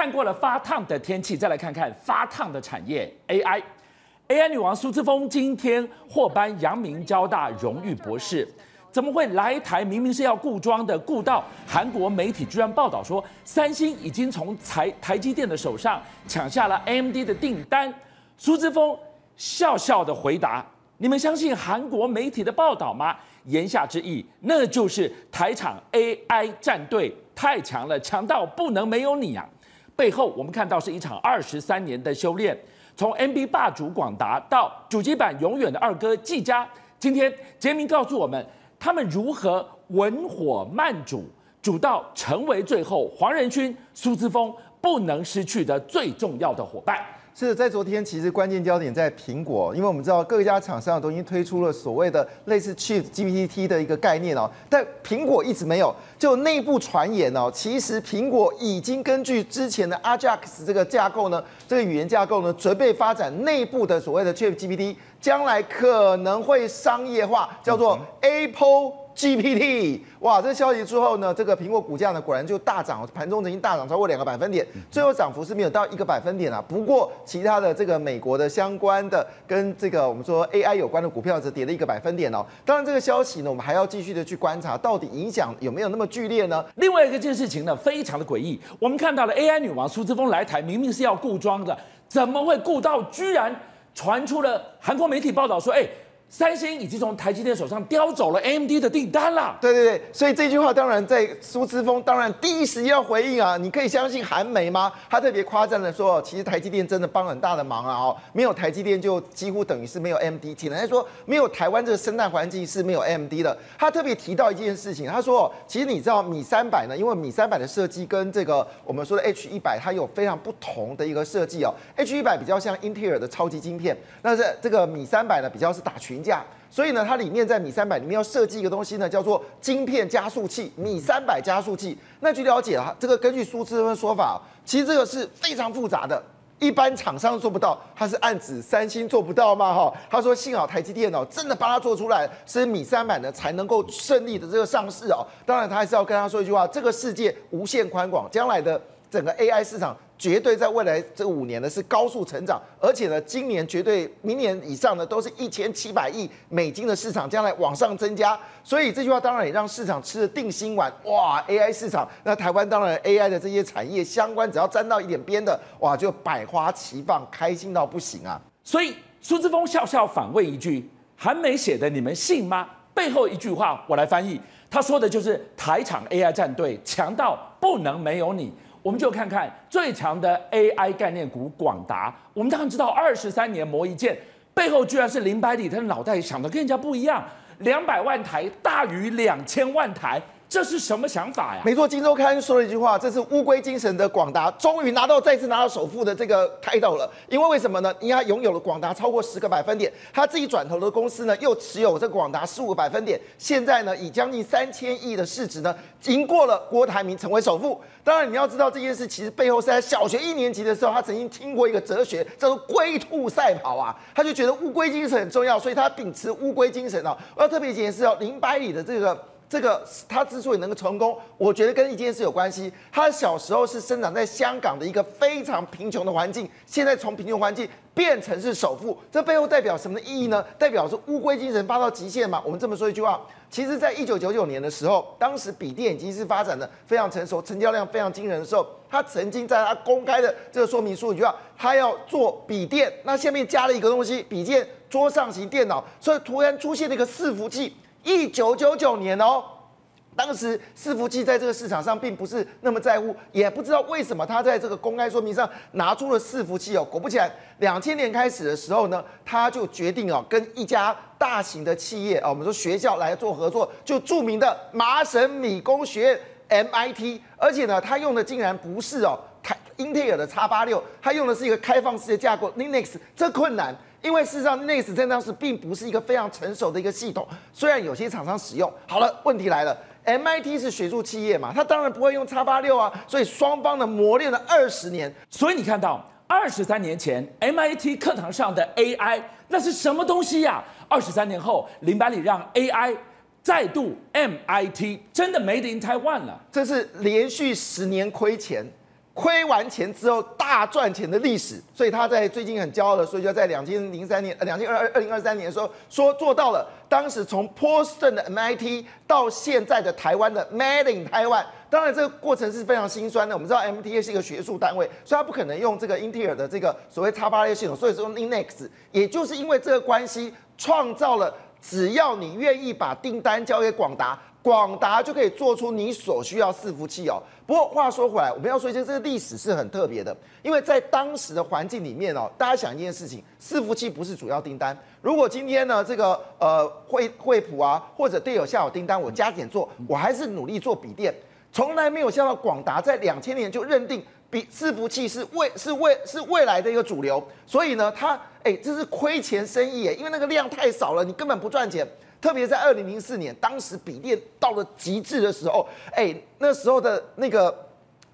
看过了发烫的天气，再来看看发烫的产业 AI。AI 女王苏姿丰今天获颁阳明交大荣誉博士，怎么会来台？明明是要顾庄的，故到韩国媒体居然报道说，三星已经从台台积电的手上抢下了 MD 的订单。苏姿丰笑笑的回答：“你们相信韩国媒体的报道吗？”言下之意，那就是台厂 AI 战队太强了，强到不能没有你啊！背后我们看到是一场二十三年的修炼。从 NB 霸主广达到主机版永远的二哥技嘉，今天杰明告诉我们，他们如何文火慢煮，煮到成为最后黄仁勋、苏姿丰不能失去的最重要的伙伴。是在昨天，其实关键焦点在苹果，因为我们知道各家厂商都已经推出了所谓的类似 Chat GPT 的一个概念哦，但苹果一直没有。就内部传言哦，其实苹果已经根据之前的 Ajax 这个架构呢，这个语言架构呢，准备发展内部的所谓的 Chat GPT，将来可能会商业化，叫做 Apple。GPT，哇！这个消息之后呢，这个苹果股价呢果然就大涨，盘中曾经大涨超过两个百分点，最后涨幅是没有到一个百分点啊。不过其他的这个美国的相关的跟这个我们说 AI 有关的股票只跌了一个百分点哦。当然这个消息呢，我们还要继续的去观察，到底影响有没有那么剧烈呢？另外一个件事情呢，非常的诡异，我们看到了 AI 女王苏姿丰来台，明明是要顾庄的，怎么会顾到居然传出了韩国媒体报道说，哎。三星已经从台积电手上叼走了 AMD 的订单了。对对对，所以这句话当然在苏姿丰当然第一时间要回应啊！你可以相信韩媒吗？他特别夸赞的说，其实台积电真的帮很大的忙啊！哦，没有台积电就几乎等于是没有 AMD。简单来说，没有台湾这个生态环境是没有 AMD 的。他特别提到一件事情，他说，其实你知道米三百呢，因为米三百的设计跟这个我们说的 H 一百它有非常不同的一个设计哦。H 一百比较像英特尔的超级晶片，那是这个米三百呢比较是打群。价，所以呢，它里面在米三百里面要设计一个东西呢，叫做晶片加速器，米三百加速器。那据了解啊，这个根据苏姿丰的说法，其实这个是非常复杂的，一般厂商做不到，他是暗指三星做不到吗？哈，他说幸好台积电哦，真的帮他做出来，是米三百呢才能够顺利的这个上市哦。当然，他还是要跟他说一句话，这个世界无限宽广，将来的整个 AI 市场。绝对在未来这五年呢是高速成长，而且呢，今年绝对明年以上呢都是一千七百亿美金的市场，将来往上增加。所以这句话当然也让市场吃了定心丸。哇，AI 市场，那台湾当然 AI 的这些产业相关，只要沾到一点边的，哇，就百花齐放，开心到不行啊。所以苏志峰笑笑反问一句：韩美写的你们信吗？背后一句话我来翻译，他说的就是台厂 AI 战队强到不能没有你。我们就看看最强的 AI 概念股广达。我们当然知道，二十三年磨一剑，背后居然是林百里，他的脑袋想的跟人家不一样，两百万台大于两千万台。这是什么想法呀？没错，《金周刊》说了一句话，这是乌龟精神的广达终于拿到再次拿到首富的这个 title 了。因为为什么呢？因为他拥有了广达超过十个百分点，他自己转投的公司呢又持有这广达十五个百分点，现在呢以将近三千亿的市值呢赢过了郭台铭成为首富。当然你要知道这件事其实背后是在小学一年级的时候，他曾经听过一个哲学叫做龟兔赛跑啊，他就觉得乌龟精神很重要，所以他秉持乌龟精神啊。我要特别解释哦，林百里的这个。这个他之所以能够成功，我觉得跟一件事有关系。他小时候是生长在香港的一个非常贫穷的环境，现在从贫穷环境变成是首富，这背后代表什么的意义呢？代表是乌龟精神发到极限嘛？我们这么说一句话，其实，在一九九九年的时候，当时笔电已经是发展的非常成熟，成交量非常惊人的时候，他曾经在他公开的这个说明书一句话，他要做笔电，那下面加了一个东西，笔电桌上型电脑，所以突然出现了一个伺服器。一九九九年哦，当时伺服器在这个市场上并不是那么在乎，也不知道为什么他在这个公开说明上拿出了伺服器哦。果不其然，两千年开始的时候呢，他就决定哦，跟一家大型的企业啊，我们说学校来做合作，就著名的麻省理工学院 MIT，而且呢，他用的竟然不是哦英特尔的 X 八六，他用的是一个开放式的架构 Linux，这困难。因为事实上，Linux 在当时并不是一个非常成熟的一个系统，虽然有些厂商使用。好了，问题来了，MIT 是学术企业嘛，他当然不会用 X86 啊，所以双方呢磨练了二十年。所以你看到二十三年前 MIT 课堂上的 AI 那是什么东西呀？二十三年后，林百里让 AI 再度 MIT 真的 Made in Taiwan 了，这是连续十年亏钱。亏完钱之后大赚钱的历史，所以他在最近很骄傲的说，就在两千零三年两千二二二零二三年的时候说做到了。当时从波士顿的 MIT 到现在的台湾的 Made in Taiwan，当然这个过程是非常心酸的。我们知道 MTA 是一个学术单位，所以他不可能用这个英特尔的这个所谓 X86 系统，所以说用 Linux。也就是因为这个关系，创造了只要你愿意把订单交给广达。广达就可以做出你所需要伺服器哦。不过话说回来，我们要说一下这个历史是很特别的，因为在当时的环境里面哦，大家想一件事情，伺服器不是主要订单。如果今天呢，这个呃惠惠普啊或者电友下有订单，我加减做，我还是努力做笔电，从来没有像到广达在两千年就认定比伺服器是未是未是未来的一个主流，所以呢，它哎这是亏钱生意，因为那个量太少了，你根本不赚钱。特别在二零零四年，当时笔电到了极致的时候，哎，那时候的那个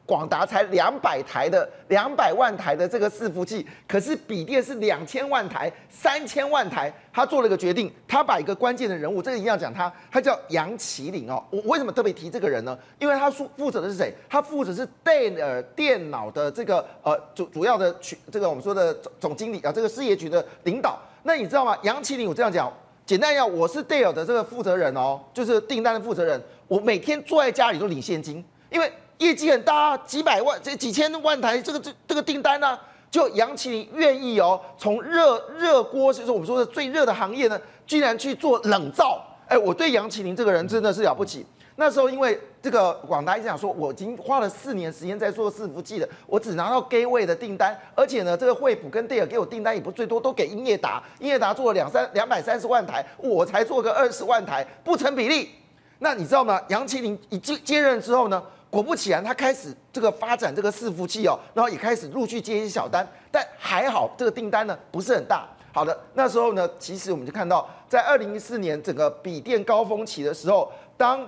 广达才两百台的两百万台的这个伺服器，可是笔电是两千万台、三千万台。他做了一个决定，他把一个关键的人物，这个一定要讲他，他叫杨麒麟哦。我为什么特别提这个人呢？因为他负负责的是谁？他负责是戴尔电脑的这个呃主主要的，这个我们说的总总经理啊，这个事业群的领导。那你知道吗？杨麒麟，我这样讲。简单讲，我是戴尔的这个负责人哦，就是订单的负责人。我每天坐在家里都领现金，因为业绩很大，几百万、这几千万台这个这这个订单呢、就杨麒麟愿意哦，从热热锅，就是我们说的最热的行业呢，居然去做冷灶。哎，我对杨麒麟这个人真的是了不起。那时候因为这个广达一直讲说，我已经花了四年时间在做伺服器了，我只拿到 Gateway 的订单，而且呢，这个惠普跟戴尔给我订单也不最多，都给英业达，英业达做了两三两百三十万台，我才做个二十万台，不成比例。那你知道吗？杨麒麟一接接任之后呢，果不其然，他开始这个发展这个伺服器哦，然后也开始陆续接一些小单，但还好这个订单呢不是很大。好的，那时候呢，其实我们就看到，在二零一四年整个笔电高峰期的时候，当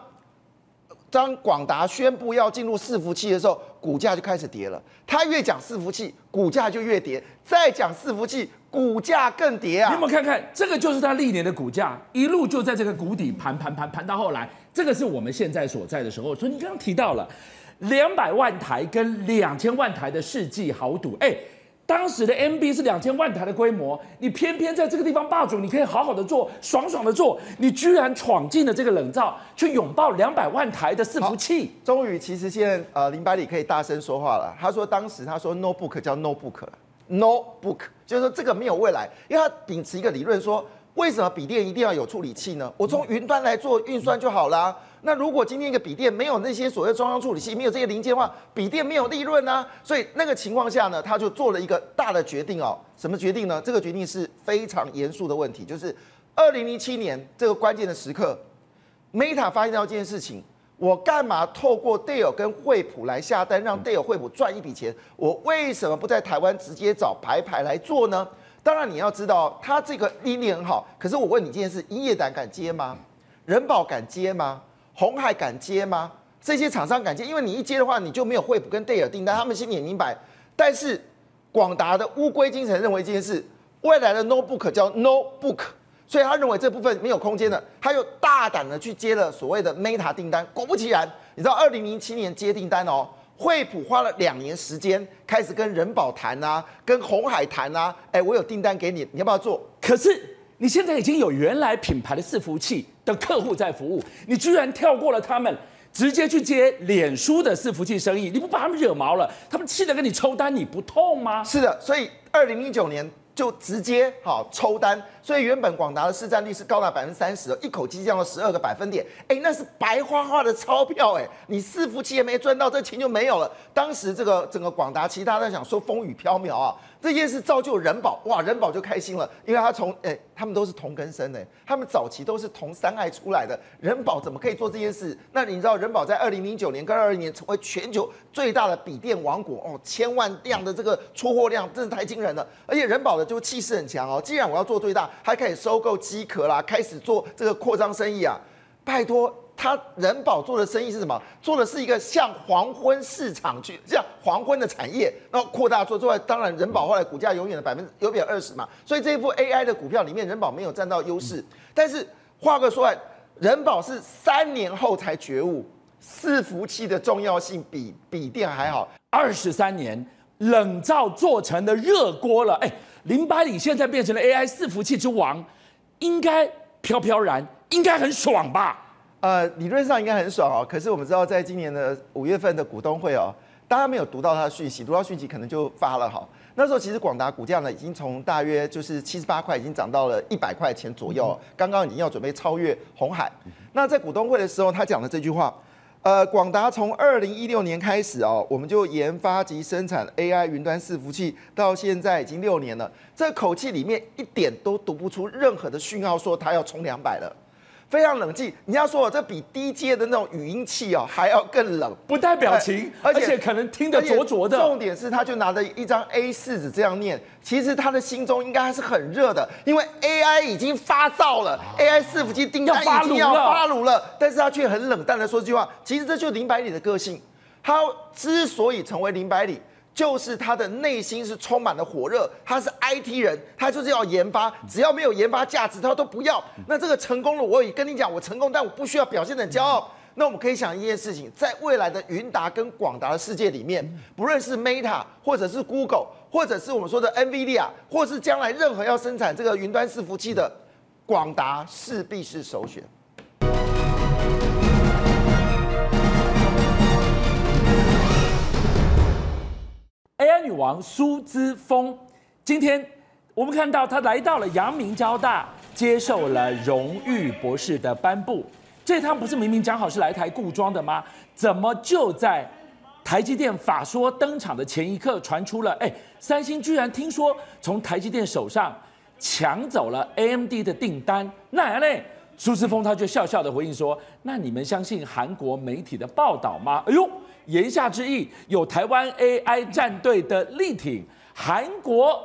当广达宣布要进入伺服器的时候，股价就开始跌了。他越讲伺服器，股价就越跌；再讲伺服器，股价更跌啊！你有没有看看这个？就是他历年的股价，一路就在这个谷底盘盘盘盘到后来，这个是我们现在所在的时候。所以你刚刚提到了两百万台跟两千万台的世纪豪赌，哎。当时的 MB 是两千万台的规模，你偏偏在这个地方霸主，你可以好好的做，爽爽的做，你居然闯进了这个冷灶，去拥抱两百万台的伺服器。终于，其实现在呃林百里可以大声说话了。他说当时他说 notebook 叫 notebook，notebook 就是说这个没有未来，因为他秉持一个理论说，为什么笔电一定要有处理器呢？我从云端来做运算就好啦。那如果今天一个笔电没有那些所谓中央处理器，没有这些零件的话，笔电没有利润啊。所以那个情况下呢，他就做了一个大的决定哦。什么决定呢？这个决定是非常严肃的问题，就是二零零七年这个关键的时刻，Meta 发现到这件事情，我干嘛透过戴尔跟惠普来下单，让戴尔惠普赚一笔钱？我为什么不在台湾直接找牌牌来做呢？当然你要知道，他这个利益很好，可是我问你这件事，英业胆敢接吗？人保敢接吗？鸿海敢接吗？这些厂商敢接，因为你一接的话，你就没有惠普跟戴尔订单，他们心里也明白。但是广达的乌龟精神认为这件事，未来的 notebook 叫 notebook，所以他认为这部分没有空间了，他又大胆的去接了所谓的 Meta 订单。果不其然，你知道二零零七年接订单哦，惠普花了两年时间开始跟人保谈啊，跟红海谈啊，哎，我有订单给你，你要不要做？可是。你现在已经有原来品牌的伺服器的客户在服务，你居然跳过了他们，直接去接脸书的伺服器生意，你不把他们惹毛了？他们气得跟你抽单，你不痛吗？是的，所以二零一九年就直接好抽单，所以原本广达的市占率是高达百分之三十，一口气降了十二个百分点，哎，那是白花花的钞票，哎，你伺服器也没赚到，这钱就没有了。当时这个整个广达，其他在想说风雨飘渺啊。这件事造就人保，哇，人保就开心了，因为他从哎，他们都是同根生的，他们早期都是同三爱出来的，人保怎么可以做这件事？那你知道人保在二零零九年跟二零年成为全球最大的笔电王国哦，千万辆的这个出货量真是太惊人了，而且人保的就气势很强哦，既然我要做最大，还开始收购机壳啦，开始做这个扩张生意啊，拜托。他人保做的生意是什么？做的是一个向黄昏市场去，像黄昏的产业，然后扩大做之外，当然人保后来股价永远的百分之有比二十嘛，所以这一部 AI 的股票里面，人保没有占到优势。但是话个说来，人保是三年后才觉悟，伺服器的重要性比笔电还好。二十三年冷灶做成的热锅了，哎，林百里现在变成了 AI 伺服器之王，应该飘飘然，应该很爽吧？呃，理论上应该很爽哦。可是我们知道，在今年的五月份的股东会哦，大家没有读到他的讯息，读到讯息可能就发了哈。那时候其实广达股价呢，已经从大约就是七十八块，已经涨到了一百块钱左右，刚刚已经要准备超越红海。那在股东会的时候，他讲的这句话，呃，广达从二零一六年开始哦，我们就研发及生产 AI 云端伺服器，到现在已经六年了，这口气里面一点都读不出任何的讯号，说它要冲两百了。非常冷静，你要说这比低阶的那种语音器哦还要更冷，不带表情，而且，可能听得灼灼的。重点是，他就拿着一张 A 四纸这样念，其实他的心中应该还是很热的，因为 AI 已经发燥了，AI 伺服器订单已经要发炉了，但是他却很冷淡的说这句话。其实这就是林百里的个性，他之所以成为林百里。就是他的内心是充满了火热，他是 IT 人，他就是要研发，只要没有研发价值，他都不要。那这个成功了，我也跟你讲，我成功，但我不需要表现得很骄傲。那我们可以想一件事情，在未来的云达跟广达的世界里面，不论是 Meta 或者是 Google，或者是我们说的 NVIDIA，或是将来任何要生产这个云端伺服器的，广达势必是首选。A 女王苏姿丰，今天我们看到她来到了阳明交大，接受了荣誉博士的颁布。这趟不是明明讲好是来台故庄的吗？怎么就在台积电法说登场的前一刻传出了？哎，三星居然听说从台积电手上抢走了 AMD 的订单，那呢？苏姿丰他就笑笑的回应说：“那你们相信韩国媒体的报道吗？”哎呦！言下之意，有台湾 AI 战队的力挺，韩国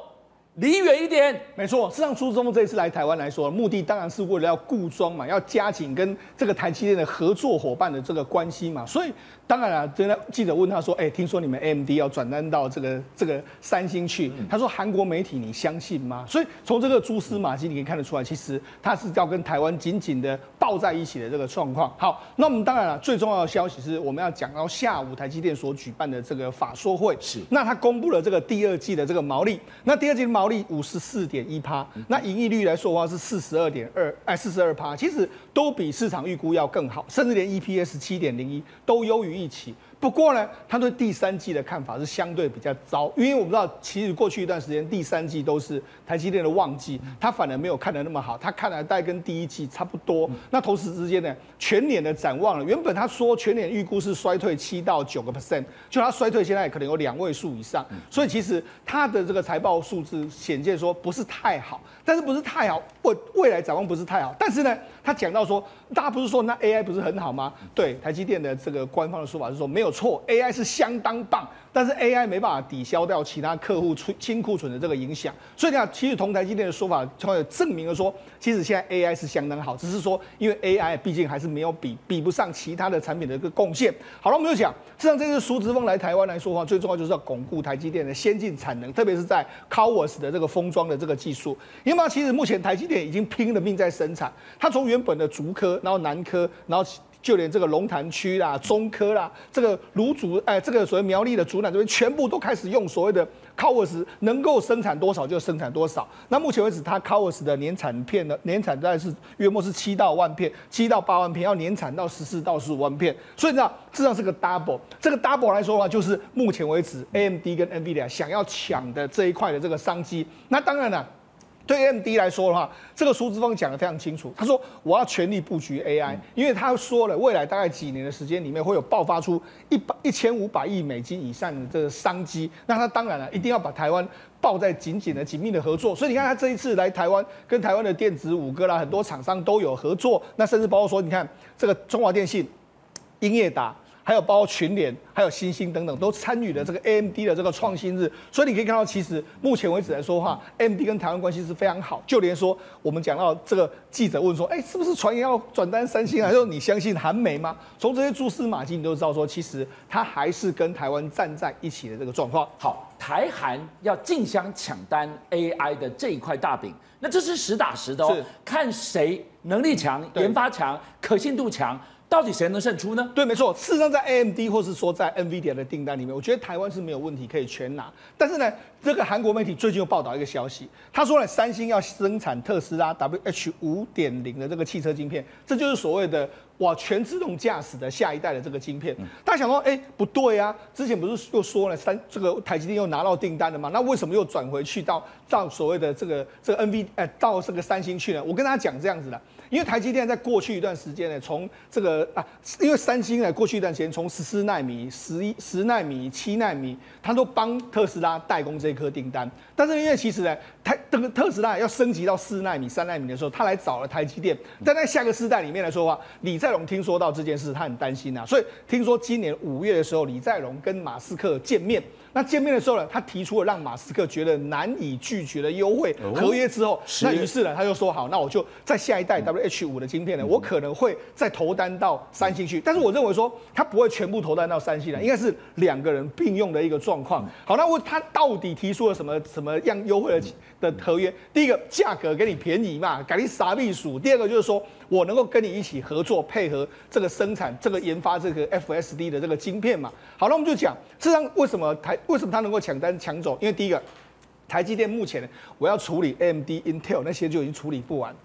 离远一点。没错，事实上，苏中这一次来台湾来说，目的当然是为了要固装嘛，要加紧跟这个台积电的合作伙伴的这个关系嘛，所以。当然了，真的记者问他说：“哎，听说你们 AMD 要转单到这个这个三星去？”他说：“韩国媒体你相信吗？”所以从这个蛛丝马迹你可以看得出来，其实他是要跟台湾紧紧的抱在一起的这个状况。好，那我们当然了，最重要的消息是我们要讲到下午台积电所举办的这个法说会。是，那他公布了这个第二季的这个毛利，那第二季的毛毛利五十四点一趴，那盈利率来说的话是四十二点二，哎，四十二趴，其实都比市场预估要更好，甚至连 EPS 七点零一都优于。一起，不过呢，他对第三季的看法是相对比较糟，因为我们知道，其实过去一段时间第三季都是台积电的旺季，他反而没有看得那么好，他看来大概跟第一季差不多。那同时之间呢，全年的展望了，原本他说全年预估是衰退七到九个 percent，就他衰退现在可能有两位数以上，所以其实他的这个财报数字显见说不是太好，但是不是太好，未未来展望不是太好，但是呢，他讲到说，大家不是说那 AI 不是很好吗？对，台积电的这个官方的说法是说没有错，AI 是相当棒。但是 AI 没办法抵消掉其他客户出清库存的这个影响，所以你看，其实同台积电的说法，它也证明了说，其实现在 AI 是相当好，只是说因为 AI 毕竟还是没有比比不上其他的产品的一个贡献。好了，我们就讲，实际上这次苏姿丰来台湾来说的话，最重要就是要巩固台积电的先进产能，特别是在 CoWoS 的这个封装的这个技术。因为，其实目前台积电已经拼了命在生产，它从原本的竹科，然后南科，然后。就连这个龙潭区啦、中科啦，这个芦竹，哎，这个所谓苗栗的竹南这边，全部都开始用所谓的 CoWoS，能够生产多少就生产多少。那目前为止，它 CoWoS 的年产片呢，年产大概是约莫是七到万片，七到八万片，要年产到十四到十五万片。所以呢，这上是个 double。这个 double 来说的话，就是目前为止 AMD 跟 NVIDIA 想要抢的这一块的这个商机。那当然了。对 AMD 来说的话，这个苏志峰讲的非常清楚。他说：“我要全力布局 AI，因为他说了，未来大概几年的时间里面会有爆发出一百一千五百亿美金以上的这个商机。那他当然了，一定要把台湾抱在紧紧的、紧密的合作。所以你看，他这一次来台湾，跟台湾的电子五哥啦，很多厂商都有合作。那甚至包括说，你看这个中华电信、英业达。”还有包括群联，还有欣兴等等，都参与了这个 AMD 的这个创新日。所以你可以看到，其实目前为止来说的话，AMD 跟台湾关系是非常好。就连说我们讲到这个记者问说，哎，是不是传言要转单三星啊？说你相信韩媒吗？从这些蛛丝马迹，你都知道说，其实他还是跟台湾站在一起的这个状况。好，台韩要竞相抢单 AI 的这一块大饼，那这是实打实的哦。是看谁能力强、研发强、可信度强。到底谁能胜出呢？对，没错。事实上，在 AMD 或是说在 NVIDIA 的订单里面，我觉得台湾是没有问题可以全拿。但是呢，这个韩国媒体最近又报道一个消息，他说呢，三星要生产特斯拉 WH 五点零的这个汽车晶片，这就是所谓的。哇，全自动驾驶的下一代的这个晶片，大家想说，哎，不对啊，之前不是又说了三这个台积电又拿到订单了吗？那为什么又转回去到到所谓的这个这个 NV 哎到这个三星去呢？我跟大家讲这样子的，因为台积电在过去一段时间呢，从这个啊，因为三星呢过去一段时间从十四奈米、十一十奈米、七奈米，它都帮特斯拉代工这一颗订单，但是因为其实呢，台这个特斯拉要升级到四奈米、三奈米的时候，他来找了台积电，但在下个世代里面来说的话，李在镕听说到这件事，他很担心呐，所以听说今年五月的时候，李在镕跟马斯克见面。那见面的时候呢，他提出了让马斯克觉得难以拒绝的优惠合约之后，那于是呢，他就说好，那我就在下一代 WH 五的晶片呢，我可能会再投单到三星去。但是我认为说，他不会全部投单到三星的，应该是两个人并用的一个状况。好，那我他到底提出了什么什么样优惠的的合约？第一个价格给你便宜嘛，给你傻避暑。第二个就是说我能够跟你一起合作，配合这个生产、这个研发这个 FSD 的这个晶片嘛。好，那我们就讲，事实上为什么台为什么他能够抢单抢走？因为第一个，台积电目前我要处理 M D、Intel 那些就已经处理不完。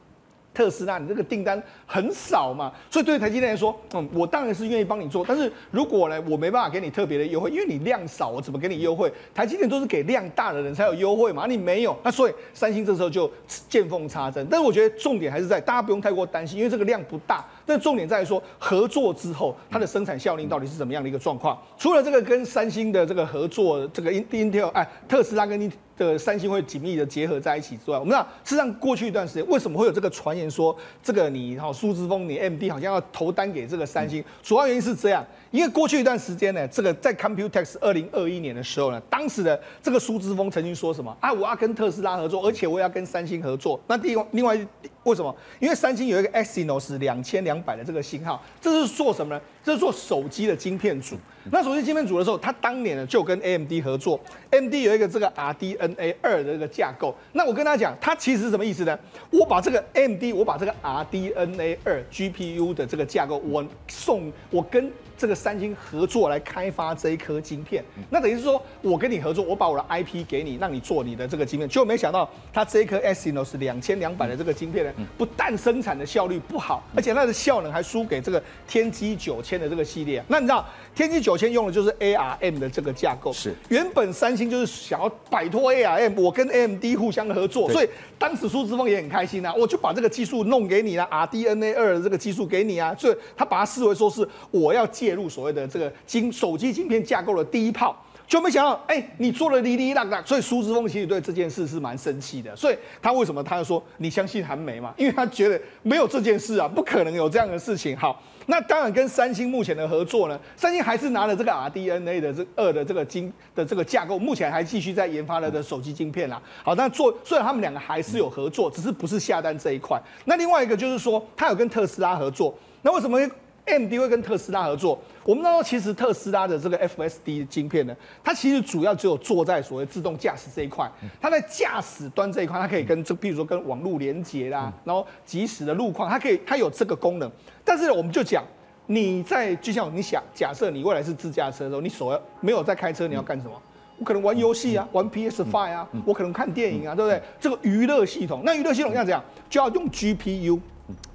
特斯拉，你这个订单很少嘛，所以对台积电来说，嗯，我当然是愿意帮你做。但是如果呢，我没办法给你特别的优惠，因为你量少，我怎么给你优惠？台积电都是给量大的人才有优惠嘛，你没有，那所以三星这时候就见缝插针。但是我觉得重点还是在，大家不用太过担心，因为这个量不大。但重点在于说，合作之后它的生产效率到底是怎么样的一个状况？除了这个跟三星的这个合作，这个 Intel 哎，特斯拉跟你。的三星会紧密的结合在一起之外，我们知道，事实上过去一段时间，为什么会有这个传言说，这个你哈苏之峰，你 AMD 好像要投单给这个三星？主要原因是这样，因为过去一段时间呢，这个在 Computex 二零二一年的时候呢，当时的这个苏之峰曾经说什么啊，我要跟特斯拉合作，而且我要跟三星合作。那第一，另外为什么？因为三星有一个 Exynos 两千两百的这个型号，这是做什么呢？这是做手机的晶片组。那手机晶片组的时候，他当年呢就跟 AMD 合作，AMD 有一个这个 RDNA 二的这个架构。那我跟他讲，它其实是什么意思呢？我把这个 AMD，我把这个 RDNA 二 GPU 的这个架构，我送我跟。这个三星合作来开发这一颗晶片，那等于是说我跟你合作，我把我的 IP 给你，让你做你的这个晶片，结果没想到它这一颗 Exynos 两千两百的这个晶片呢，不但生产的效率不好，而且它的效能还输给这个天玑九千的这个系列。那你知道天玑九千用的就是 ARM 的这个架构，是原本三星就是想要摆脱 ARM，我跟 AMD 互相合作，所以当时苏志峰也很开心啊，我就把这个技术弄给你了，RDNA 二的这个技术给你啊，所以他把它视为说是我要。介入所谓的这个晶手机晶片架构的第一炮，就没想到，哎，你做了哩哩啦啦，所以苏之峰其实对这件事是蛮生气的。所以他为什么他要说你相信韩媒嘛？因为他觉得没有这件事啊，不可能有这样的事情。好，那当然跟三星目前的合作呢，三星还是拿了这个 RDNA 的这二的这个晶的这个架构，目前还继续在研发了的手机晶片啦。好，那做虽然他们两个还是有合作，只是不是下单这一块。那另外一个就是说，他有跟特斯拉合作，那为什么？AMD 会跟特斯拉合作，我们知道其实特斯拉的这个 FSD 晶片呢，它其实主要只有做在所谓自动驾驶这一块，它在驾驶端这一块，它可以跟这，比如说跟网络连接啦，然后即时的路况，它可以，它有这个功能。但是我们就讲，你在就像你想假设你未来是自驾车的时候，你手要没有在开车，你要干什么？我可能玩游戏啊，玩 PS Five 啊，我可能看电影啊，对不对？这个娱乐系统，那娱乐系统要怎样？就要用 GPU，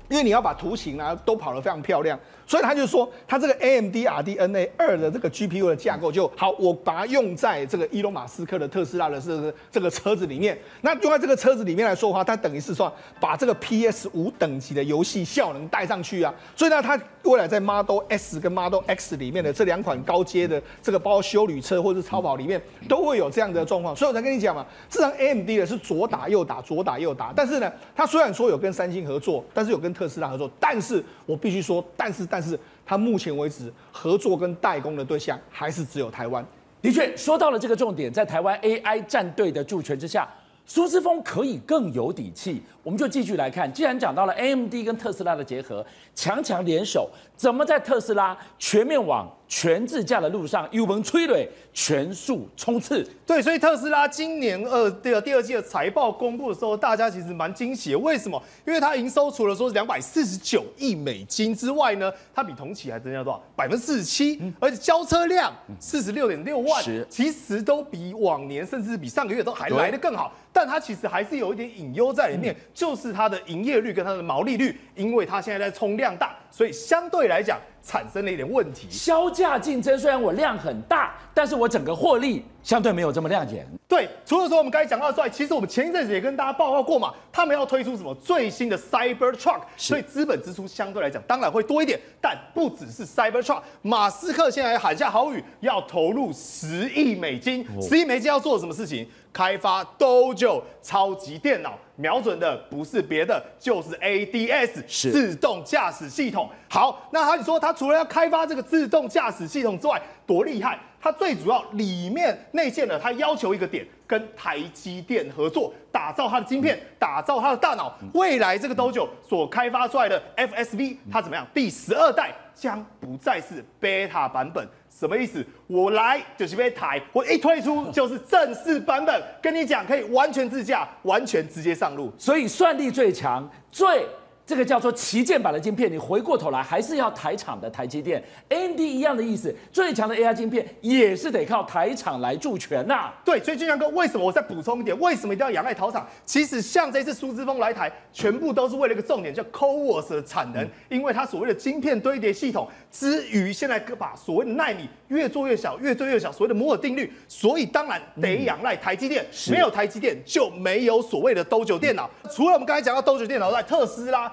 因为你要把图形啊都跑得非常漂亮。所以他就说，他这个 AMD RDNA 二的这个 GPU 的架构就好，我把它用在这个伊隆马斯克的特斯拉的这个这个车子里面。那用在这个车子里面来说的话，它等于是说把这个 PS 五等级的游戏效能带上去啊。所以呢，它未来在 Model S 跟 Model X 里面的这两款高阶的这个包括休旅车或者是超跑里面都会有这样的状况。所以我才跟你讲嘛，自然 AMD 的是左打右打，左打右打。但是呢，它虽然说有跟三星合作，但是有跟特斯拉合作，但是我必须说，但是。但是他目前为止合作跟代工的对象还是只有台湾。的确，说到了这个重点，在台湾 AI 战队的助权之下，苏姿丰可以更有底气。我们就继续来看，既然讲到了 AMD 跟特斯拉的结合，强强联手，怎么在特斯拉全面往全自驾的路上，油门催泪，全速冲刺。对，所以特斯拉今年二第二第二季的财报公布的时候，大家其实蛮惊喜的。为什么？因为它营收除了说是两百四十九亿美金之外呢，它比同期还增加多少？百分之四十七，而且交车量四十六点六万，其实都比往年甚至比上个月都还来得更好。但它其实还是有一点隐忧在里面，就是它的营业率跟它的毛利率，因为它现在在冲量大，所以相对来讲产生了一点问题。销价竞争，虽然我量很大，但是我整个获利相对没有这么亮眼。对，除了说我们刚才讲到之外，其实我们前一阵子也跟大家报告过嘛，他们要推出什么最新的 Cybertruck，所以资本支出相对来讲当然会多一点，但不只是 Cybertruck，马斯克现在喊下豪语，要投入十亿美金，十亿美金要做什么事情？开发 Dojo 超级电脑，瞄准的不是别的，就是 ADS 自动驾驶系统。好，那他你说他除了要开发这个自动驾驶系统之外，多厉害？他最主要里面内线的，它要求一个点，跟台积电合作，打造它的晶片，打造它的大脑。未来这个 Dojo 所开发出来的 FSV，它怎么样？第十二代将不再是 Beta 版本。什么意思？我来就是被台，我一推出就是正式版本，跟你讲可以完全自驾，完全直接上路，所以算力最强，最。这个叫做旗舰版的晶片，你回过头来还是要台厂的台积电，AMD 一样的意思，最强的 AI 晶片也是得靠台厂来助拳呐。对，所以俊强哥，为什么我再补充一点？为什么一定要仰赖台厂？其实像这次苏之峰来台，全部都是为了一个重点，叫 CoWoS 的产能，因为它所谓的晶片堆叠系统，之于现在把所谓的奈米越做越小，越做越小，所谓的摩尔定律，所以当然得仰赖台积电，没有台积电就没有所谓的 Dojo 电脑。除了我们刚才讲到 Dojo 电脑在特斯拉。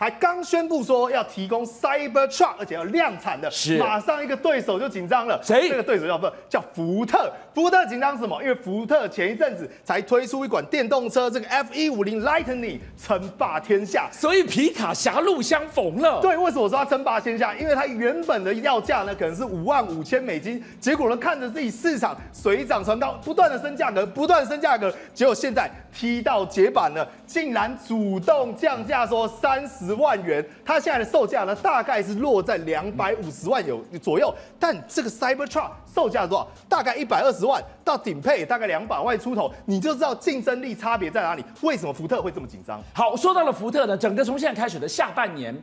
还刚宣布说要提供 Cybertruck，而且要量产的，是马上一个对手就紧张了。谁？这个对手叫不叫福特？福特紧张什么？因为福特前一阵子才推出一款电动车，这个 F150 Lightning 称霸天下，所以皮卡狭路相逢了。对，为什么说它称霸天下？因为它原本的要价呢，可能是五万五千美金，结果呢，看着自己市场水涨船高，不断的升价格，不断升价格，结果现在踢到解板了，竟然主动降价说三十。十万元，它现在的售价呢，大概是落在两百五十万有左右。但这个 Cybertruck 售价多少？大概一百二十万，到顶配大概两百万出头，你就知道竞争力差别在哪里。为什么福特会这么紧张？好，说到了福特呢，整个从现在开始的下半年，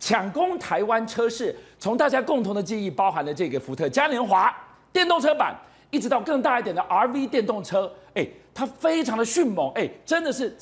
抢攻台湾车市，从大家共同的记忆，包含了这个福特嘉年华电动车版，一直到更大一点的 RV 电动车，哎，它非常的迅猛，哎，真的是。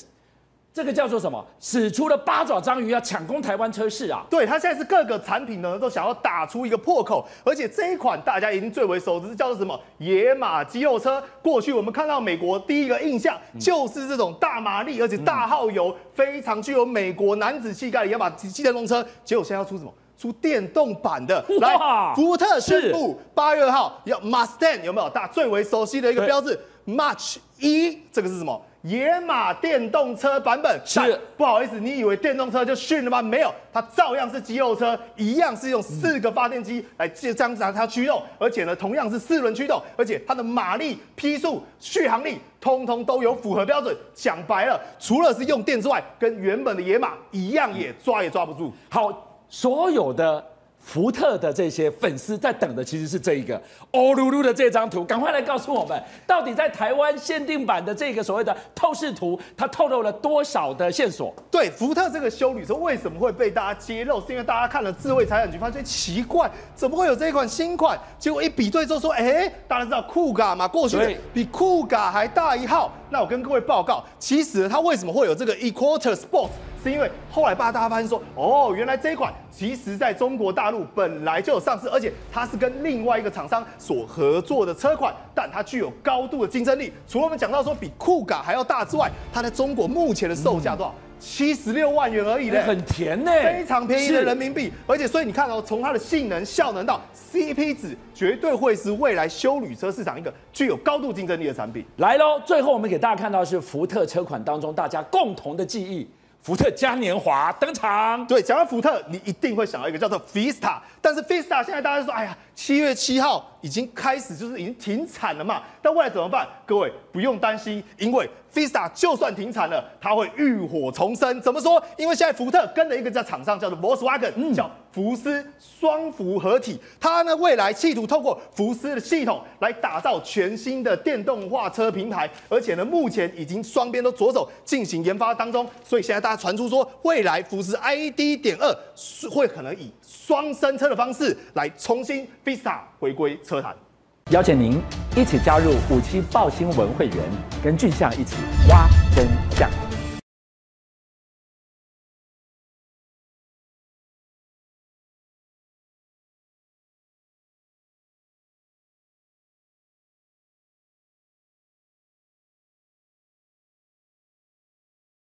这个叫做什么？使出了八爪章鱼，要抢攻台湾车市啊！对，它现在是各个产品呢都想要打出一个破口，而且这一款大家已经最为熟知，叫做什么？野马肌肉车。过去我们看到美国第一个印象就是这种大马力，而且大耗油，非常具有美国男子气概的野马机电动车。结果现在要出什么？出电动版的。来，福特宣布八月二号要 Mustang 有没有？大家最为熟悉的一个标志，March 一这个是什么？野马电动车版本是，不好意思，你以为电动车就逊了吗？没有，它照样是肌肉车，一样是用四个发电机来这样子让它驱动，而且呢，同样是四轮驱动，而且它的马力、匹数、续航力，通通都有符合标准。讲白了，除了是用电之外，跟原本的野马一样，也抓也抓不住。好，所有的。福特的这些粉丝在等的其实是这一个欧噜噜的这张图，赶快来告诉我们，到底在台湾限定版的这个所谓的透视图，它透露了多少的线索？对，福特这个修旅车为什么会被大家揭露？是因为大家看了智慧财产局，发现奇怪，怎么会有这一款新款？结果一比对之后说，哎，大家知道酷咖嘛，过去比酷咖还大一号。那我跟各位报告，其实它为什么会有这个 E-Quarter Sports？是因为后来把大家发现说，哦，原来这一款其实在中国大陆本来就有上市，而且它是跟另外一个厂商所合作的车款，但它具有高度的竞争力。除了我们讲到说比酷咖还要大之外，它在中国目前的售价多少？七十六万元而已呢，很甜呢，非常便宜的人民币。而且所以你看哦，从它的性能、效能到 CP 值，绝对会是未来修旅车市场一个具有高度竞争力的产品。来喽，最后我们给大家看到的是福特车款当中大家共同的记忆。福特嘉年华登场。对，讲到福特，你一定会想到一个叫做 Fiesta。但是 Fiesta 现在大家说，哎呀，七月七号已经开始，就是已经停产了嘛。但未来怎么办？各位不用担心，因为 Fiesta 就算停产了，它会浴火重生。怎么说？因为现在福特跟了一个在厂商叫做 Volkswagen，叫福斯双福合体，它呢未来企图透过福斯的系统来打造全新的电动化车平台，而且呢目前已经双边都着手进行研发当中，所以现在大家传出说，未来福斯 ID. 点二会可能以双生车的方式来重新 Visa 回归车坛。邀请您一起加入五七报新闻会员，跟俊相一起挖真相。